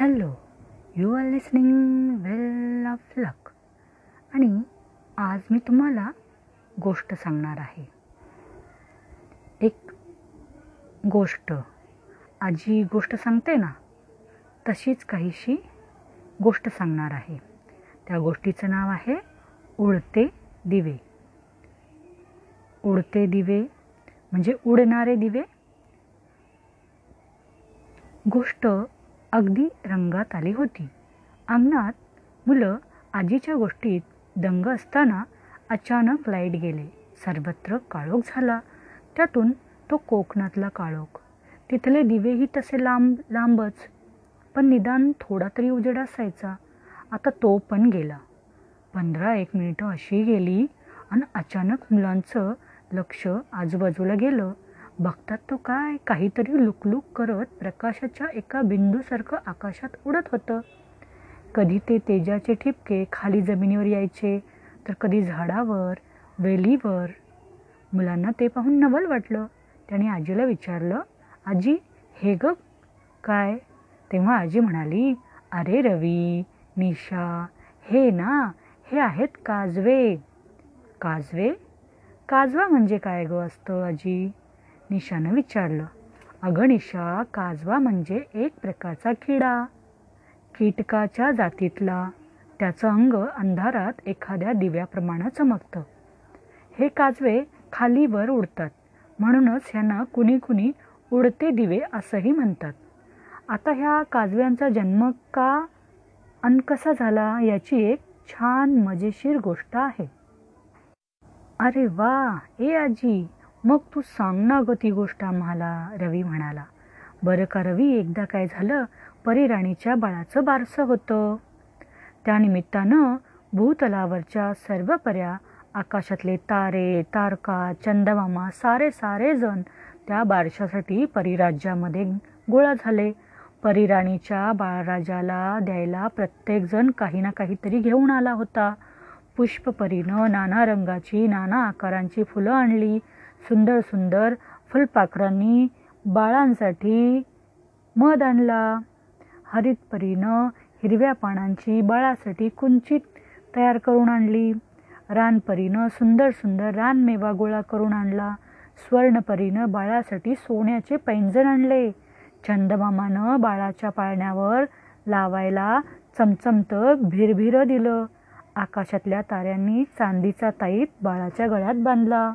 Hello you are listening well of luck आणि आज मी तुम्हाला गोष्ट सांगणार आहे. एक गोष्ट. आजी गोष्ट सांगते ना तशीच काहीशी गोष्ट सांगणार आहे. त्या गोष्टीचं नाव आहे उडते दिवे. उडते दिवे म्हणजे उडणारे दिवे. गोष्ट अगदी रंगात आली होती. अंगणात मुलं आजीच्या गोष्टीत दंग असताना अचानक लाइट गेले. सर्वत्र काळोख झाला. त्यातून तो कोकणातला काळोख. तिथले दिवेही तसे लांब लांबच. पण निदान थोडा तरी उजेड असायचा. आता तो पण गेला. पंधरा एक मिनिटं अशी गेली आणि अचानक मुलांचं लक्ष आजूबाजूला गेलं. बघतात तो काय? काहीतरी लुकलुक करत प्रकाशाच्या एका बिंदूसारखं आकाशात उडत होतं. कधी ते तेजाचे ठिपके खाली जमिनीवर यायचे तर कधी झाडावर वेलीवर. मुलांना ते पाहून नवल वाटलं. त्याने आजीला विचारलं आजी हे ग काय? तेव्हा आजी म्हणाली अरे रवी निशा हे ना हे आहेत काजवे. काजवे? काजवा म्हणजे काय गं असतं आजी? निशानं विचारलं. अगं निशा काजवा म्हणजे एक प्रकारचा किडा. कीटकाच्या जातीतला. त्याचं अंग अंधारात एखाद्या दिव्याप्रमाणे चमकतं. हे काजवे खालीवर उडतात. म्हणूनच ह्यांना कुणी कुणी उडते दिवे असंही म्हणतात. आता ह्या काजव्यांचा जन्म का अन कसा झाला याची एक छान मजेशीर गोष्ट आहे. अरे वा ए आजी! मग तू सांग ना ग ती गोष्ट आम्हाला रवी म्हणाला. बरं का रवी एकदा काय झालं परीराणीच्या बाळाचं बारसं होतं. त्यानिमित्तानं भूतलावरच्या सर्व पर्या आकाशातले तारे तारका चंदमामा सारे सारे जण त्या बारशासाठी परिराज्यामध्ये गोळा झाले. परिराणीच्या बाळराजाला द्यायला प्रत्येकजण काही ना काहीतरी घेऊन आला होता. पुष्पपरीनं नाना रंगाची नाना आकारांची फुलं आणली. सुंदर सुंदर फुलपाखरांनी बाळांसाठी मध आणला. हरितपरीनं हिरव्या पानांची बाळासाठी कुंचित तयार करून आणली. रानपरीनं सुंदर सुंदर रानमेवा गोळा करून आणला. स्वर्णपरीनं बाळासाठी सोन्याचे पैंजण आणले. चंदमामानं बाळाच्या पाळण्यावर लावायला चमचमत भिरभिरं दिलं. आकाशातल्या ताऱ्यांनी चांदीचा ताईत बाळाच्या गळ्यात बांधला.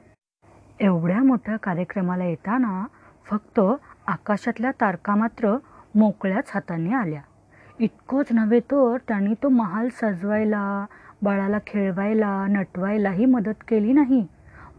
एवढ्या मोठ्या कार्यक्रमाला येताना फक्त आकाशातल्या तारका मात्र मोकळ्याच हाताने आल्या. इतकंच नव्हे तर त्यांनी तो महाल सजवायला बाळाला खेळवायला नटवायलाही मदत केली नाही.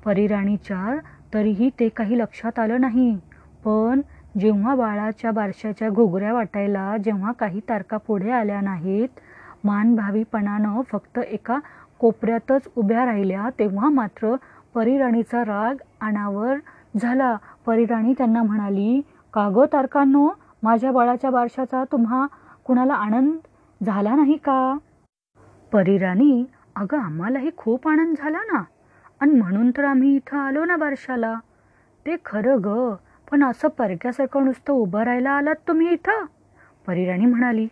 परिराणीच्या तरीही ते काही लक्षात आलं नाही. पण जेव्हा बाळाच्या बारशाच्या घोगऱ्या वाटायला जेव्हा काही तारका पुढे आल्या नाहीत मानभावीपणानं फक्त एका कोपऱ्यातच उभ्या राहिल्या तेव्हा मात्र परिराणीचा राग अनावर झाला. परिराणी त्यांना म्हणाली का गं तारकांनो माझ्या बाळाच्या बारशाचा तुम्हा कुणाला आनंद झाला नाही का? परिराणी अगं आम्हालाही खूप आनंद झाला ना. आणि म्हणून तर आम्ही इथं आलो ना बारशाला. ते खरं ग पण असं परक्यासारखं नुसतं उभं राहायला आलात तुम्ही इथं? परिराणी म्हणाली.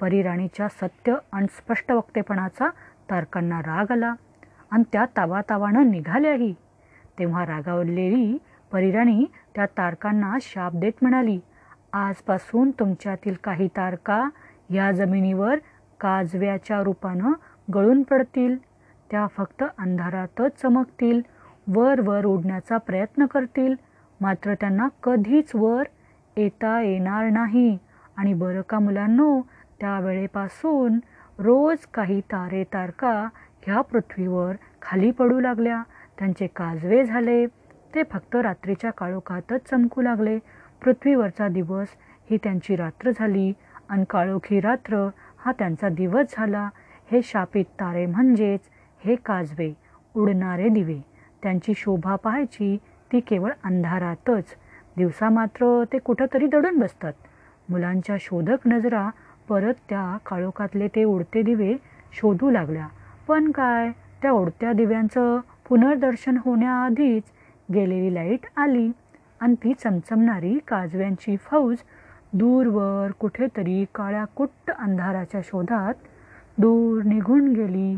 परिराणीच्या सत्य आणि स्पष्ट वक्तेपणाचा तारकांना राग आला. आणि त्या तावातावानं निघाल्याही. तेव्हा रागावलेली परिराणी त्या तारकांना शाप देत म्हणाली आजपासून तुमच्यातील काही तारका या जमिनीवर काजव्याच्या रूपानं गळून पडतील. त्या फक्त अंधारातच चमकतील वर वर उडण्याचा प्रयत्न करतील. मात्र त्यांना कधीच वर येता येणार नाही. आणि बरं का मुलांनो त्यावेळेपासून रोज काही तारे तारका ह्या पृथ्वीवर खाली पडू लागल्या. त्यांचे काजवे झाले. ते फक्त रात्रीच्या काळोखातच चमकू लागले. पृथ्वीवरचा दिवस ही त्यांची रात्र झाली आणि काळोखी रात्र हा त्यांचा दिवस झाला. हे शापित तारे म्हणजेच हे काजवे उडणारे दिवे. त्यांची शोभा पाहायची ती केवळ अंधारातच. दिवसा मात्र ते कुठंतरी दडून बसतात. मुलांच्या शोधक नजरा परत त्या काळोखातले ते उडते दिवे शोधू लागल्या. पण काय? त्या उडत्या दिव्यांचं पुनर्दर्शन होण्याआधीच गेलेली लाइट आली आणि ती चमचमणारी काजव्यांची फौज दूरवर कुठेतरी काळ्या कुट्ट अंधाराच्या शोधात दूर निघून गेली.